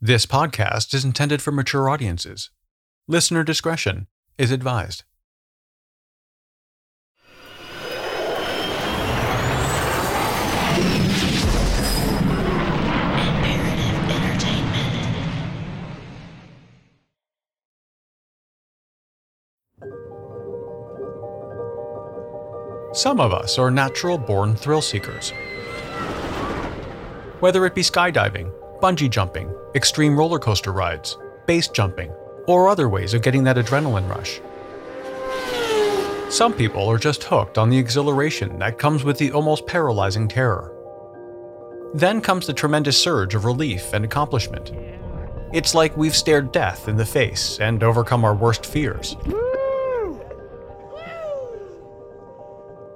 This podcast is intended for mature audiences. Listener discretion is advised. Some of us are natural born thrill seekers. Whether it be skydiving, bungee jumping, extreme roller coaster rides, base jumping, or other ways of getting that adrenaline rush. Some people are just hooked on the exhilaration that comes with the almost paralyzing terror. Then comes the tremendous surge of relief and accomplishment. It's like we've stared death in the face and overcome our worst fears.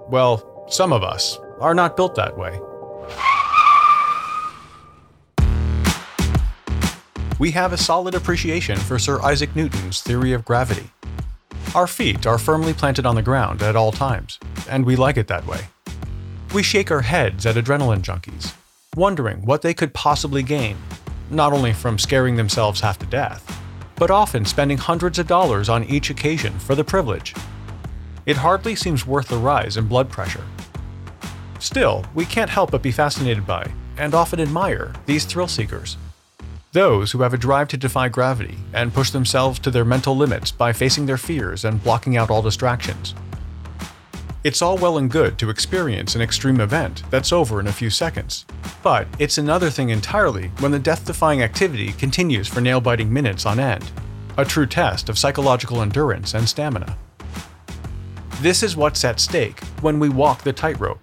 Well, some of us are not built that way. We have a solid appreciation for Sir Isaac Newton's theory of gravity. Our feet are firmly planted on the ground at all times, and we like it that way. We shake our heads at adrenaline junkies, wondering what they could possibly gain, not only from scaring themselves half to death, but often spending hundreds of dollars on each occasion for the privilege it hardly seems worth the rise in blood pressure. Still, we can't help but be fascinated by, and often admire, these thrill seekers. Those who have a drive to defy gravity and push themselves to their mental limits by facing their fears and blocking out all distractions. It's all well and good to experience an extreme event that's over in a few seconds, but it's another thing entirely when the death defying activity continues for nail biting minutes on end, a true test of psychological endurance and stamina. This is what's at stake when we walk the tightrope.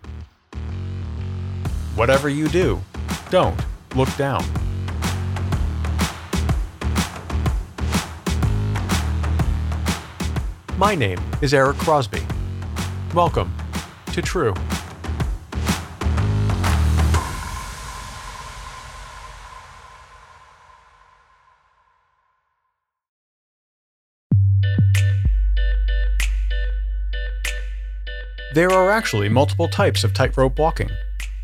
Whatever you do, don't look down. My name is Eric Crosby. Welcome to True. There are actually multiple types of tightrope walking,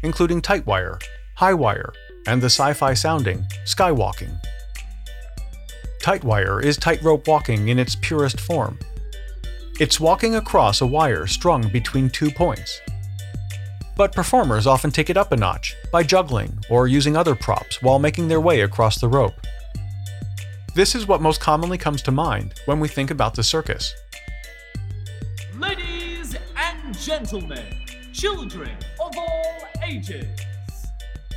including tightwire, high wire, and the sci fi sounding skywalking. Tightwire is tightrope walking in its purest form. It's walking across a wire strung between two points. But performers often take it up a notch by juggling or using other props while making their way across the rope. This is what most commonly comes to mind when we think about the circus. Ladies and gentlemen, children of all ages,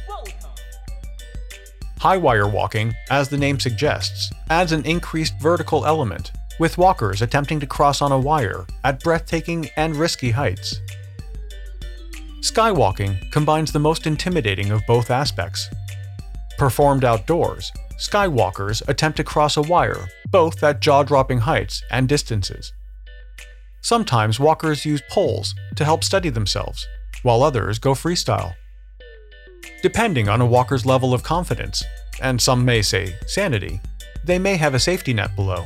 welcome. High wire walking, as the name suggests, adds an increased vertical element, with walkers attempting to cross on a wire at breathtaking and risky heights. Skywalking combines the most intimidating of both aspects. Performed outdoors, skywalkers attempt to cross a wire, both at jaw dropping heights and distances. Sometimes walkers use poles to help steady themselves, while others go freestyle. Depending on a walker's level of confidence, and some may say sanity, they may have a safety net below.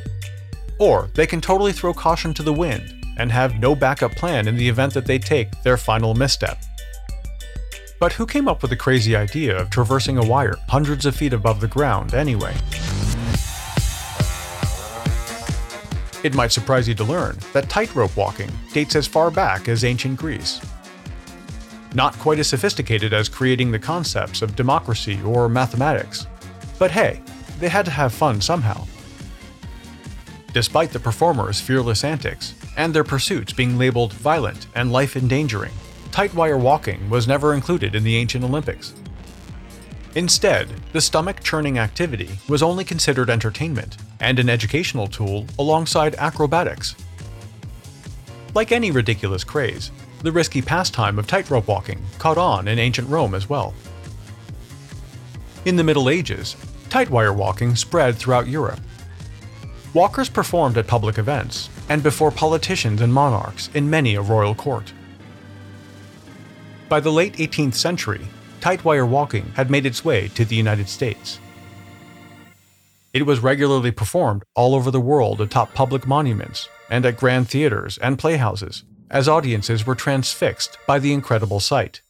Or they can totally throw caution to the wind and have no backup plan in the event that they take their final misstep. But who came up with the crazy idea of traversing a wire hundreds of feet above the ground anyway? It might surprise you to learn that tightrope walking dates as far back as ancient Greece. Not quite as sophisticated as creating the concepts of democracy or mathematics, but hey, they had to have fun somehow. Despite the performers' fearless antics and their pursuits being labeled violent and life endangering, tight wire walking was never included in the ancient Olympics. Instead, the stomach churning activity was only considered entertainment and an educational tool alongside acrobatics. Like any ridiculous craze, the risky pastime of tightrope walking caught on in ancient Rome as well. In the Middle Ages, tightwire walking spread throughout Europe. Walkers performed at public events and before politicians and monarchs in many a royal court. By the late 18th century, tightwire walking had made its way to the United States. It was regularly performed all over the world atop public monuments and at grand theaters and playhouses, as audiences were transfixed by the incredible sight.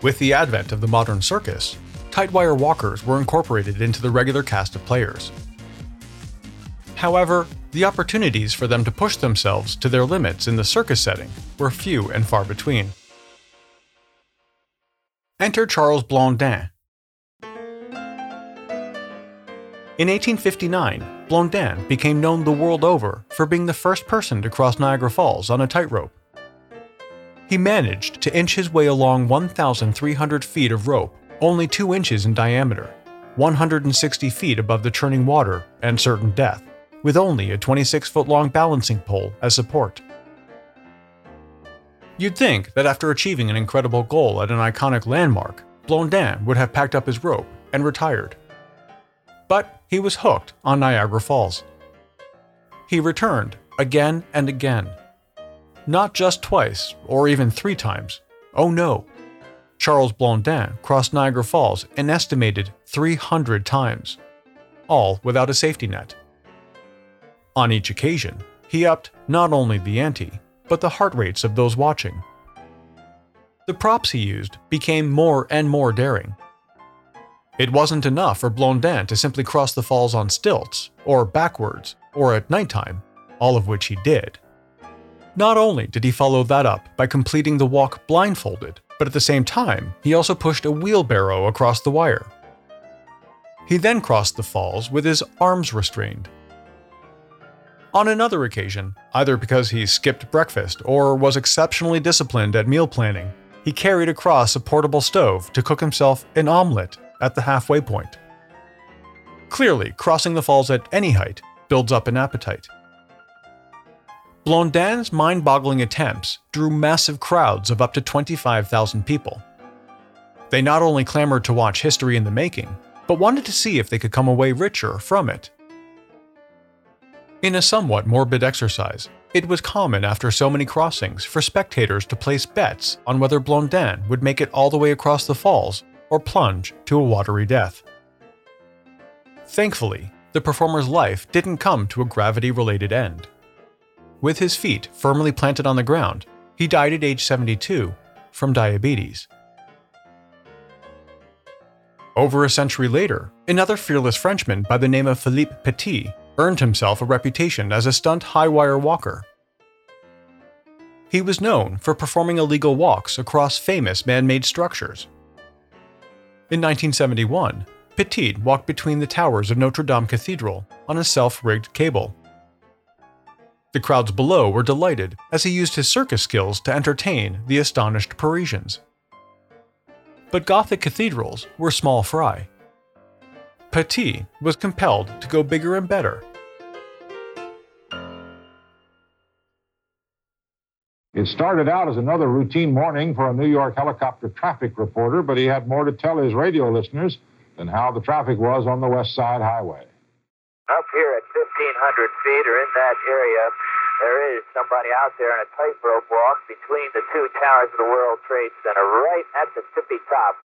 With the advent of the modern circus, Tightwire walkers were incorporated into the regular cast of players. However, the opportunities for them to push themselves to their limits in the circus setting were few and far between. Enter Charles Blondin. In 1859, Blondin became known the world over for being the first person to cross Niagara Falls on a tightrope. He managed to inch his way along 1,300 feet of rope, only 2 inches in diameter, 160 feet above the churning water and certain death, with only a 26 foot long balancing pole as support. You'd think that after achieving an incredible goal at an iconic landmark, Blondin would have packed up his rope and retired. But he was hooked on Niagara Falls. He returned again and again not just twice, or even three times. Oh no. Charles Blondin crossed Niagara Falls an estimated 300 times, all without a safety net. On each occasion, he upped not only the ante, but the heart rates of those watching. The props he used became more and more daring. It wasn't enough for Blondin to simply cross the falls on stilts, or backwards, or at nighttime, all of which he did. Not only did he follow that up by completing the walk blindfolded, but at the same time, he also pushed a wheelbarrow across the wire. He then crossed the falls with his arms restrained. On another occasion, either because he skipped breakfast or was exceptionally disciplined at meal planning, he carried across a portable stove to cook himself an omelette at the halfway point. Clearly, crossing the falls at any height builds up an appetite. Blondin's mind boggling attempts drew massive crowds of up to 25,000 people. They not only clamored to watch history in the making, but wanted to see if they could come away richer from it. In a somewhat morbid exercise, it was common after so many crossings for spectators to place bets on whether Blondin would make it all the way across the falls or plunge to a watery death. Thankfully, the performer's life didn't come to a gravity related end. With his feet firmly planted on the ground, he died at age 72 from diabetes. Over a century later, another fearless Frenchman by the name of Philippe Petit earned himself a reputation as a stunt high wire walker. He was known for performing illegal walks across famous man made structures. In 1971, Petit walked between the towers of Notre Dame Cathedral on a self rigged cable. The crowds below were delighted as he used his circus skills to entertain the astonished Parisians. But Gothic cathedrals were small fry. Petit was compelled to go bigger and better. It started out as another routine morning for a New York helicopter traffic reporter, but he had more to tell his radio listeners than how the traffic was on the West Side Highway. Up here at 1,500 feet or in that area, there is somebody out there in a tightrope walk between the two towers of the World Trade Center, right at the tippy top.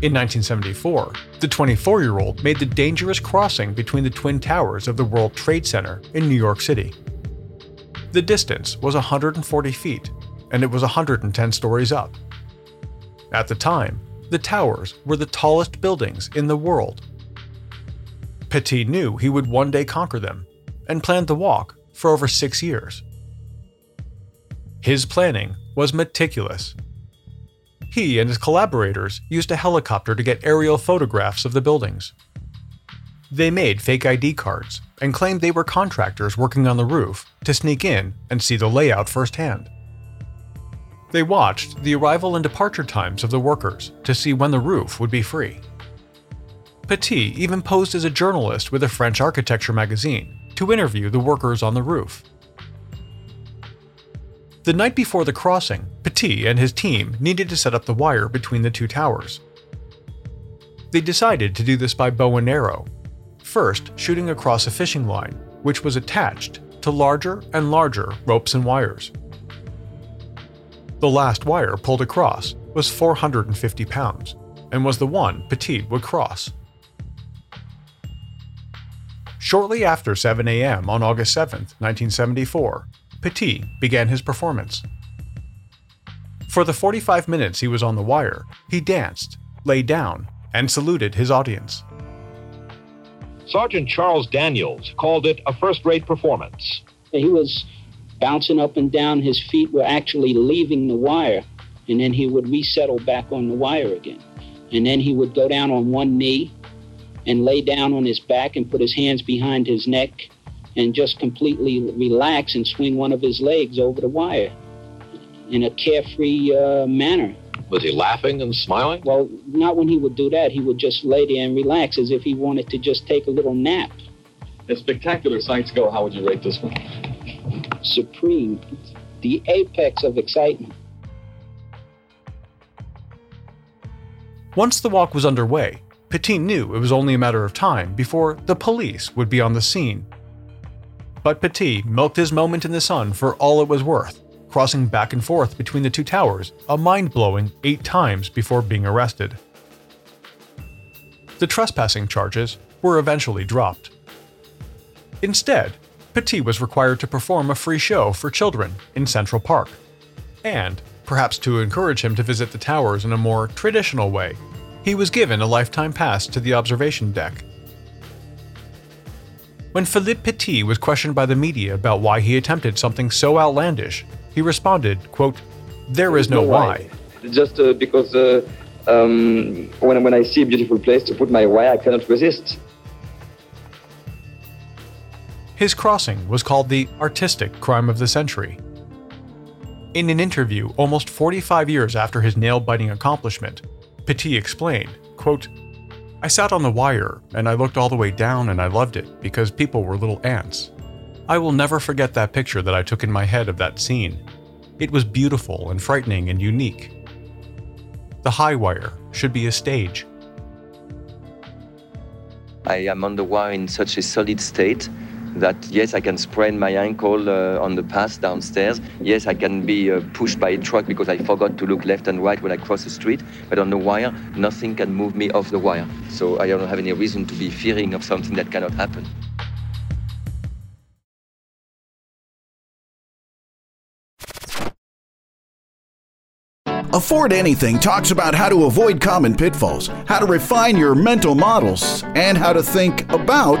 In 1974, the 24 year old made the dangerous crossing between the twin towers of the World Trade Center in New York City. The distance was 140 feet, and it was 110 stories up. At the time, the towers were the tallest buildings in the world Petit knew he would one day conquer them, and planned the walk for over six years. His planning was meticulous. He and his collaborators used a helicopter to get aerial photographs of the buildings. They made fake ID cards and claimed they were contractors working on the roof to sneak in and see the layout firsthand. They watched the arrival and departure times of the workers to see when the roof would be free. Petit even posed as a journalist with a French architecture magazine to interview the workers on the roof. The night before the crossing, Petit and his team needed to set up the wire between the two towers. They decided to do this by bow and arrow, first shooting across a fishing line, which was attached to larger and larger ropes and wires. The last wire pulled across was 450 pounds and was the one Petit would cross. Shortly after 7 a.m. on August 7, 1974, Petit began his performance. For the 45 minutes he was on the wire, he danced, lay down, and saluted his audience. Sergeant Charles Daniels called it a first rate performance. He was bouncing up and down. His feet were actually leaving the wire, and then he would resettle back on the wire again. And then he would go down on one knee and lay down on his back and put his hands behind his neck and just completely relax and swing one of his legs over the wire in a carefree uh, manner. Was he laughing and smiling? Well, not when he would do that. He would just lay there and relax as if he wanted to just take a little nap. As spectacular sights go, how would you rate this one? Supreme. The apex of excitement. Once the walk was underway, Petit knew it was only a matter of time before the police would be on the scene. But Petit milked his moment in the sun for all it was worth, crossing back and forth between the two towers a mind blowing eight times before being arrested. The trespassing charges were eventually dropped. Instead, Petit was required to perform a free show for children in Central Park, and, perhaps to encourage him to visit the towers in a more traditional way, he was given a lifetime pass to the observation deck. When Philippe Petit was questioned by the media about why he attempted something so outlandish, he responded, quote, There is no why. Just uh, because uh, um, when, when I see a beautiful place to put my wire, I cannot resist. His crossing was called the artistic crime of the century. In an interview almost 45 years after his nail biting accomplishment, Petit explained, quote, I sat on the wire and I looked all the way down and I loved it because people were little ants. I will never forget that picture that I took in my head of that scene. It was beautiful and frightening and unique. The high wire should be a stage. I am on the wire in such a solid state that yes, I can sprain my ankle uh, on the path downstairs. Yes, I can be uh, pushed by a truck because I forgot to look left and right when I cross the street. But on the wire, nothing can move me off the wire. So I don't have any reason to be fearing of something that cannot happen. Afford Anything talks about how to avoid common pitfalls, how to refine your mental models, and how to think about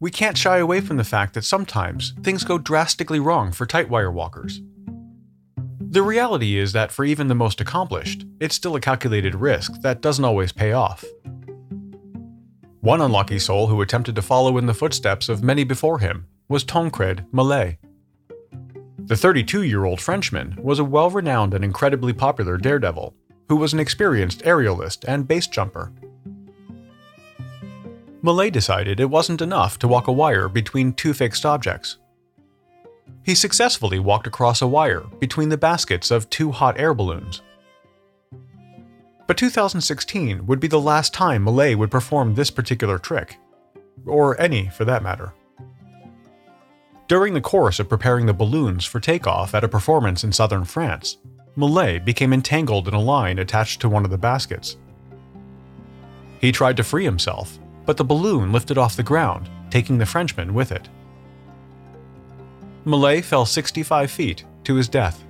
We can't shy away from the fact that sometimes things go drastically wrong for tightwire walkers. The reality is that for even the most accomplished, it's still a calculated risk that doesn't always pay off. One unlucky soul who attempted to follow in the footsteps of many before him was Tancrède Melet. The 32 year old Frenchman was a well renowned and incredibly popular daredevil who was an experienced aerialist and base jumper. Melet decided it wasn't enough to walk a wire between two fixed objects. He successfully walked across a wire between the baskets of two hot air balloons. But 2016 would be the last time Melet would perform this particular trick, or any for that matter. During the course of preparing the balloons for takeoff at a performance in southern France, Melet became entangled in a line attached to one of the baskets. He tried to free himself, but the balloon lifted off the ground, taking the Frenchman with it. Melet fell 65 feet to his death.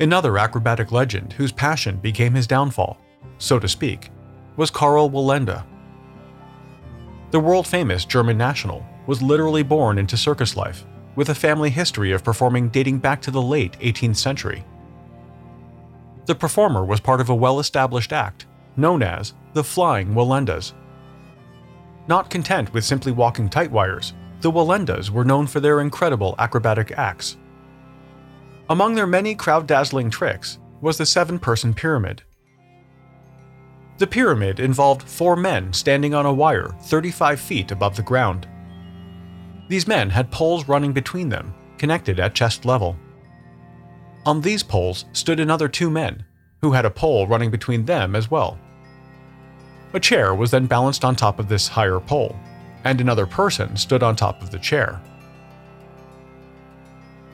Another acrobatic legend whose passion became his downfall, so to speak, was Karl Wallenda. The world famous German national was literally born into circus life, with a family history of performing dating back to the late 18th century. The performer was part of a well established act known as the Flying Wallendas. Not content with simply walking tight wires, the Wallendas were known for their incredible acrobatic acts. Among their many crowd dazzling tricks, was the seven person pyramid. The pyramid involved four men standing on a wire 35 feet above the ground. These men had poles running between them, connected at chest level. On these poles stood another two men, who had a pole running between them as well. A chair was then balanced on top of this higher pole, and another person stood on top of the chair.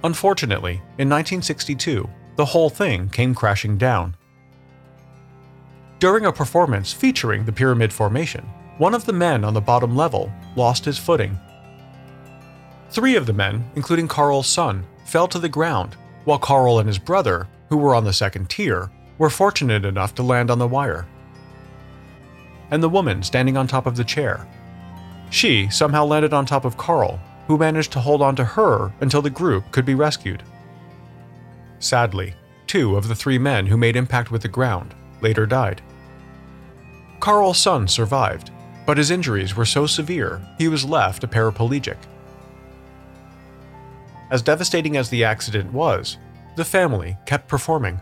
Unfortunately, in 1962, the whole thing came crashing down. During a performance featuring the pyramid formation, one of the men on the bottom level lost his footing. Three of the men, including Karl's son, fell to the ground, while Karl and his brother, who were on the second tier, were fortunate enough to land on the wire. And the woman standing on top of the chair. She somehow landed on top of Karl, who managed to hold on to her until the group could be rescued. Sadly, two of the three men who made impact with the ground later died. Karl's son survived, but his injuries were so severe he was left a paraplegic. As devastating as the accident was, the family kept performing.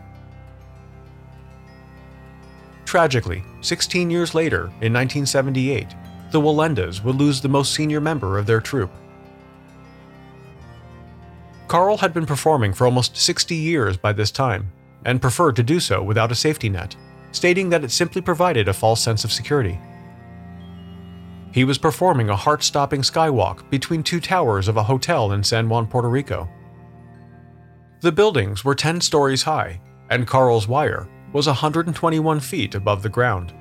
Tragically, 16 years later, in 1978, the Wallendas would lose the most senior member of their troupe. Karl had been performing for almost 60 years by this time, and preferred to do so without a safety net, stating that it simply provided a false sense of security. He was performing a heart stopping skywalk between two towers of a hotel in San Juan, Puerto Rico. The buildings were 10 stories high, and Karl's wire was 121 feet above the ground.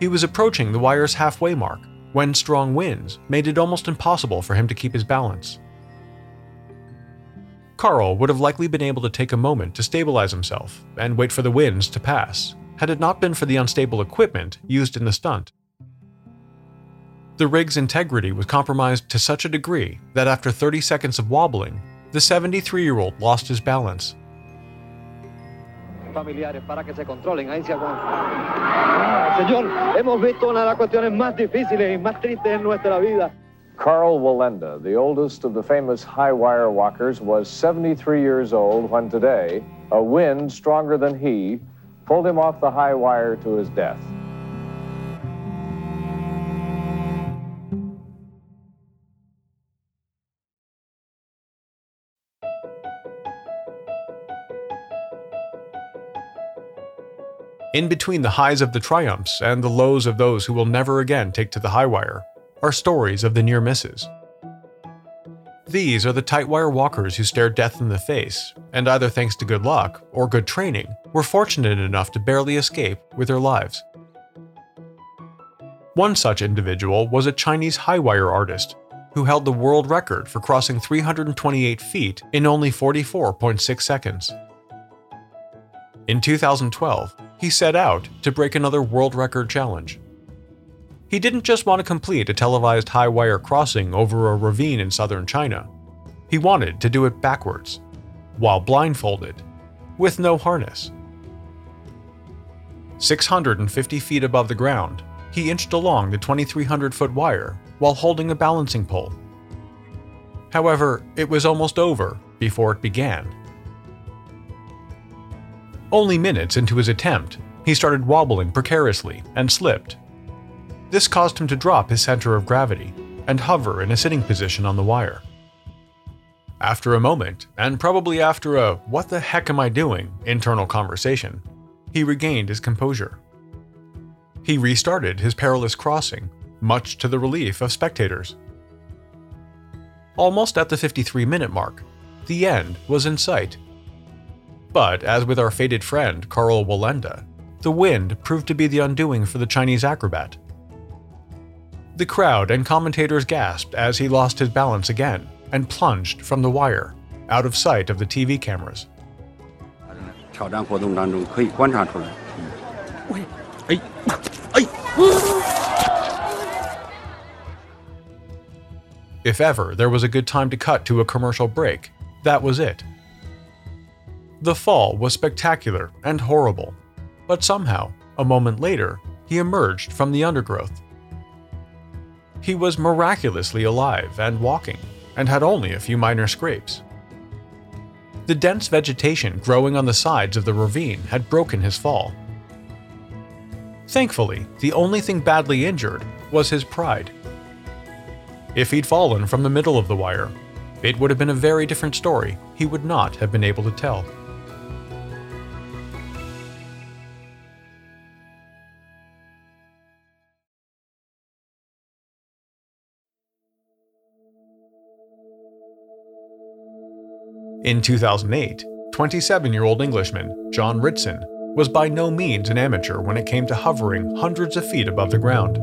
He was approaching the wire's halfway mark when strong winds made it almost impossible for him to keep his balance. Karl would have likely been able to take a moment to stabilize himself and wait for the winds to pass, had it not been for the unstable equipment used in the stunt. The rig's integrity was compromised to such a degree that after 30 seconds of wobbling, the 73 year old lost his balance. familiares para que se controlen. Ahí se. Señor, hemos visto una de las cuestiones más difíciles y más tristes en nuestra vida. Karl Wallenda, the oldest of the famous high wire walkers, was 73 years old when today a wind stronger than he pulled him off the high wire to his death. In between the highs of the triumphs and the lows of those who will never again take to the high wire are stories of the near misses. These are the tight wire walkers who stared death in the face, and either thanks to good luck or good training, were fortunate enough to barely escape with their lives. One such individual was a Chinese high wire artist who held the world record for crossing 328 feet in only 44.6 seconds. In 2012, he set out to break another world record challenge. He didn't just want to complete a televised high wire crossing over a ravine in southern China. He wanted to do it backwards, while blindfolded, with no harness. 650 feet above the ground, he inched along the 2,300 foot wire while holding a balancing pole. However, it was almost over before it began. Only minutes into his attempt, he started wobbling precariously and slipped. This caused him to drop his center of gravity and hover in a sitting position on the wire. After a moment, and probably after a what the heck am I doing internal conversation, he regained his composure. He restarted his perilous crossing, much to the relief of spectators. Almost at the 53 minute mark, the end was in sight. But as with our fated friend Karl Wallenda, the wind proved to be the undoing for the Chinese acrobat. The crowd and commentators gasped as he lost his balance again and plunged from the wire, out of sight of the TV cameras. 挑战活动当中可以观察出来。喂，哎，哎。 If ever there was a good time to cut to a commercial break, that was it. The fall was spectacular and horrible, but somehow, a moment later, he emerged from the undergrowth. he was miraculously alive and walking, and had only a few minor scrapes. The dense vegetation growing on the sides of the ravine had broken his fall. Thankfully, the only thing badly injured was his pride. If he'd fallen from the middle of the wire, it would have been a very different story he would not have been able to tell. In 2008, 27 year old Englishman John Ritson was by no means an amateur when it came to hovering hundreds of feet above the ground.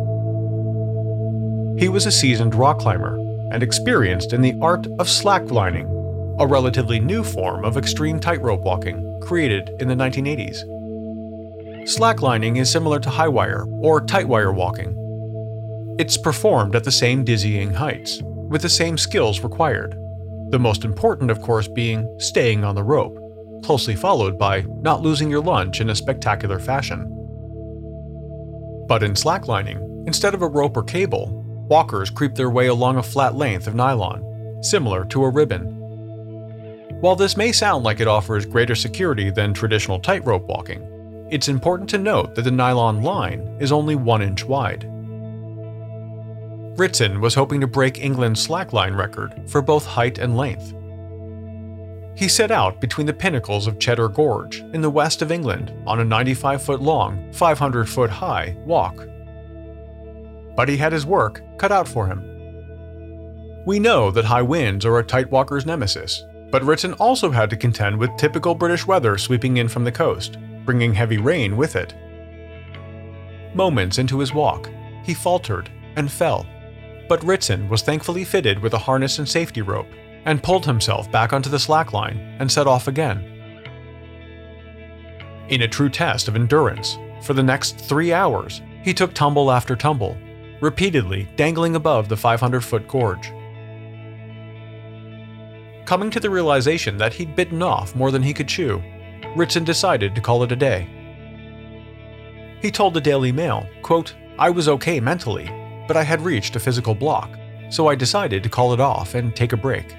He was a seasoned rock climber and experienced in the art of slacklining, a relatively new form of extreme tightrope walking created in the 1980s. Slacklining is similar to high wire or tight wire walking. It's performed at the same dizzying heights, with the same skills required the most important, of course, being staying on the rope, closely followed by not losing your lunch in a spectacular fashion. But in slacklining, instead of a rope or cable, walkers creep their way along a flat length of nylon, similar to a ribbon. While this may sound like it offers greater security than traditional tightrope walking, it's important to note that the nylon line is only 1 inch wide. Ritson was hoping to break England's slackline record for both height and length. He set out between the pinnacles of Cheddar Gorge in the west of England on a 95 foot long, 500 foot high walk. But he had his work cut out for him. We know that high winds are a tight walker's nemesis, but Ritson also had to contend with typical British weather sweeping in from the coast, bringing heavy rain with it. Moments into his walk, he faltered and fell but Ritson was thankfully fitted with a harness and safety rope, and pulled himself back onto the slackline and set off again. In a true test of endurance, for the next three hours, he took tumble after tumble, repeatedly dangling above the 500 foot gorge. Coming to the realization that he'd bitten off more than he could chew, Ritson decided to call it a day. He told the Daily Mail, quote, I was okay mentally, but I had reached a physical block, so I decided to call it off and take a break.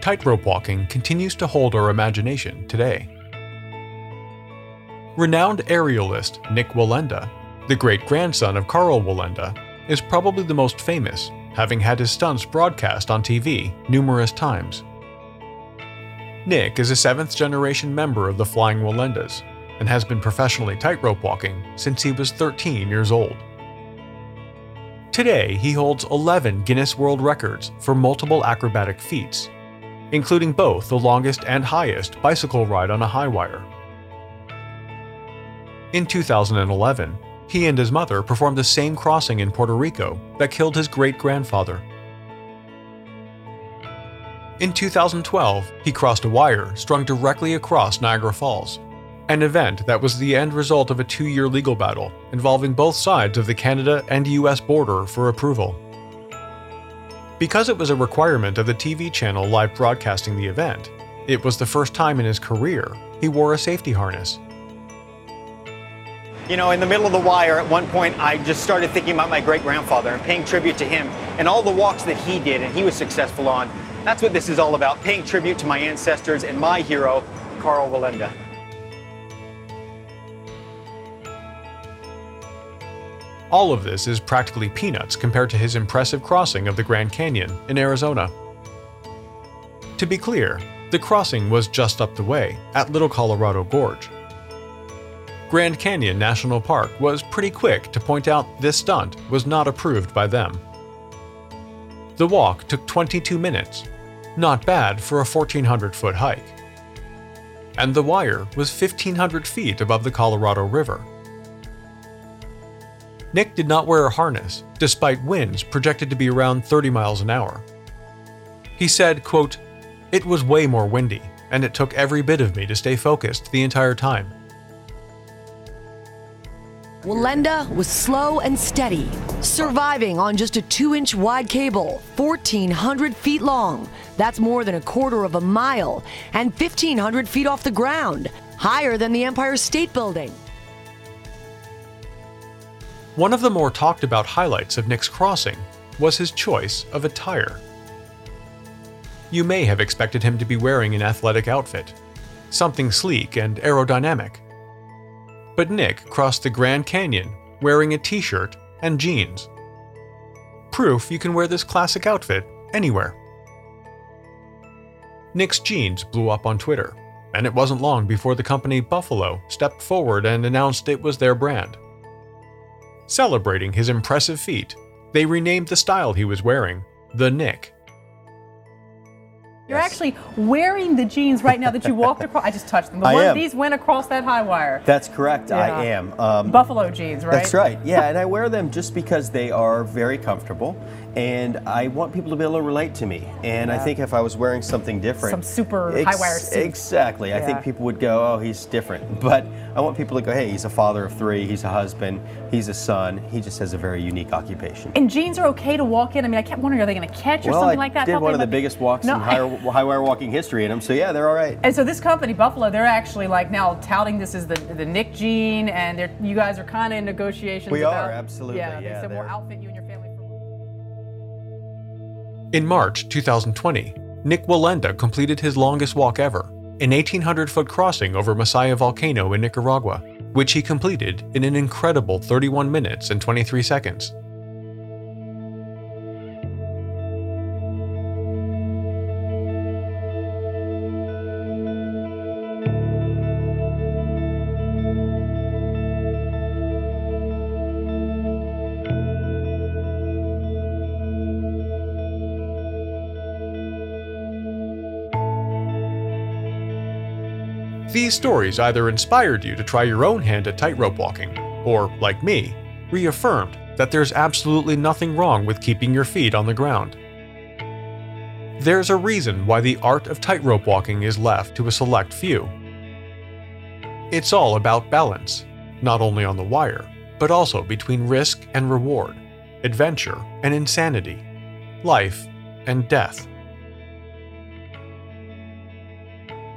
Tightrope walking continues to hold our imagination today. Renowned aerialist Nik Wallenda, the great grandson of Karl Wallenda, is probably the most famous, having had his stunts broadcast on TV numerous times. Nik is a seventh generation member of the Flying Wallendas, and has been professionally tightrope walking since he was 13 years old. Today, he holds 11 Guinness World Records for multiple acrobatic feats, including both the longest and highest bicycle ride on a high wire. In 2011, he and his mother performed the same crossing in Puerto Rico that killed his great grandfather. In 2012, he crossed a wire strung directly across Niagara Falls, an event that was the end result of a two year legal battle involving both sides of the Canada and US border for approval. Because it was a requirement of the TV channel live broadcasting the event, it was the first time in his career he wore a safety harness. You know, in the middle of the wire, at one point, I just started thinking about my great grandfather and paying tribute to him and all the walks that he did and he was successful on. That's what this is all about paying tribute to my ancestors and my hero, Karl Wallenda. All of this is practically peanuts compared to his impressive crossing of the Grand Canyon in Arizona. To be clear, the crossing was just up the way, at Little Colorado Gorge. Grand Canyon National Park was pretty quick to point out this stunt was not approved by them. The walk took 22 minutes, not bad for a 1,400 foot hike. And the wire was 1,500 feet above the Colorado River. Nik did not wear a harness, despite winds projected to be around 30 miles an hour. He said, quote, It was way more windy, and it took every bit of me to stay focused the entire time. Wallenda was slow and steady, surviving on just a two inch wide cable, 1,400 feet long. That's more than a quarter of a mile, and 1,500 feet off the ground, higher than the Empire State Building. One of the more talked about highlights of Nik's crossing was his choice of attire. you may have expected him to be wearing an athletic outfit, something sleek and aerodynamic. But Nik crossed the Grand Canyon wearing a t shirt and jeans. Proof you can wear this classic outfit anywhere. Nik's jeans blew up on Twitter, and it wasn't long before the company Buffalo stepped forward and announced it was their brand. Celebrating his impressive feat, they renamed the style he was wearing the Nik. You're actually wearing the jeans right now that you walked across. I just touched them. The I one, am. These went across that high wire. That's correct. I am. Um, Buffalo jeans, right? That's right. Yeah, and I wear them just because they are very comfortable, and I want people to be able to relate to me. And I think if I was wearing something different, Some super ex- high-wire suit. Exactly. I think people would go, "Oh, he's different." But I want people to go, "Hey, he's a father of three. He's a husband. He's a son. He just has a very unique occupation." And jeans are okay to walk in. I mean, I kept wondering, are they going to catch or well, something I like that? did one of the biggest walks No, in high, high wire walking history in them, so yeah, they're all right. And so this company, Buffalo, they're actually like now touting this as the the Nik jean, and they're, you guys are kind of in negotiations. We about, are, absolutely, Yeah, they yeah, said we'll outfit you and your family. In March 2020, Nik Wallenda completed his longest walk ever, an 1,800 foot crossing over Masaya Volcano in Nicaragua, which he completed in an incredible 31 minutes and 23 seconds. These stories either inspired you to try your own hand at tightrope walking, or, like me, reaffirmed that there's absolutely nothing wrong with keeping your feet on the ground. There's a reason why the art of tightrope walking is left to a select few. It's all about balance, not only on the wire, but also between risk and reward, adventure and insanity, life and death.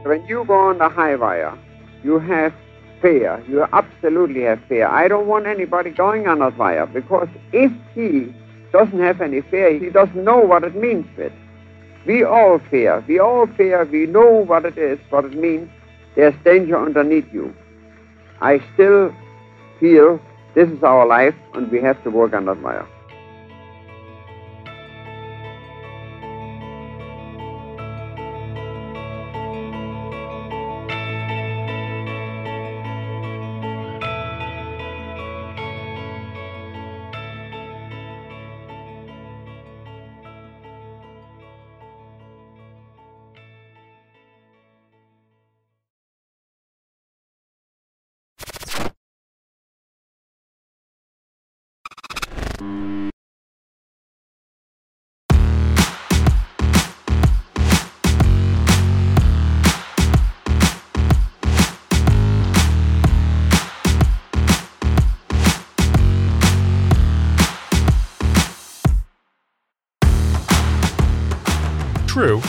When you go on the high wire, you have fear. You absolutely have fear. I don't want anybody going on that wire because if he doesn't have any fear, he doesn't know what it means. We all fear. We all fear. We know what it is, what it means. There's danger underneath you. I still feel this is our life and we have to work on that wire.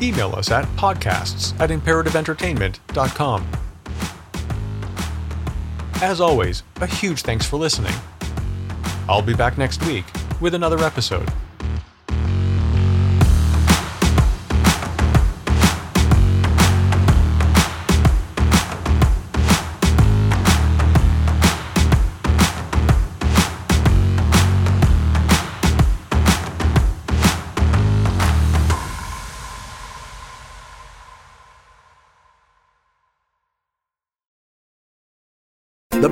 Email us at podcasts at imperativeentertainment.com. As always, a huge thanks for listening. I'll be back next week with another episode.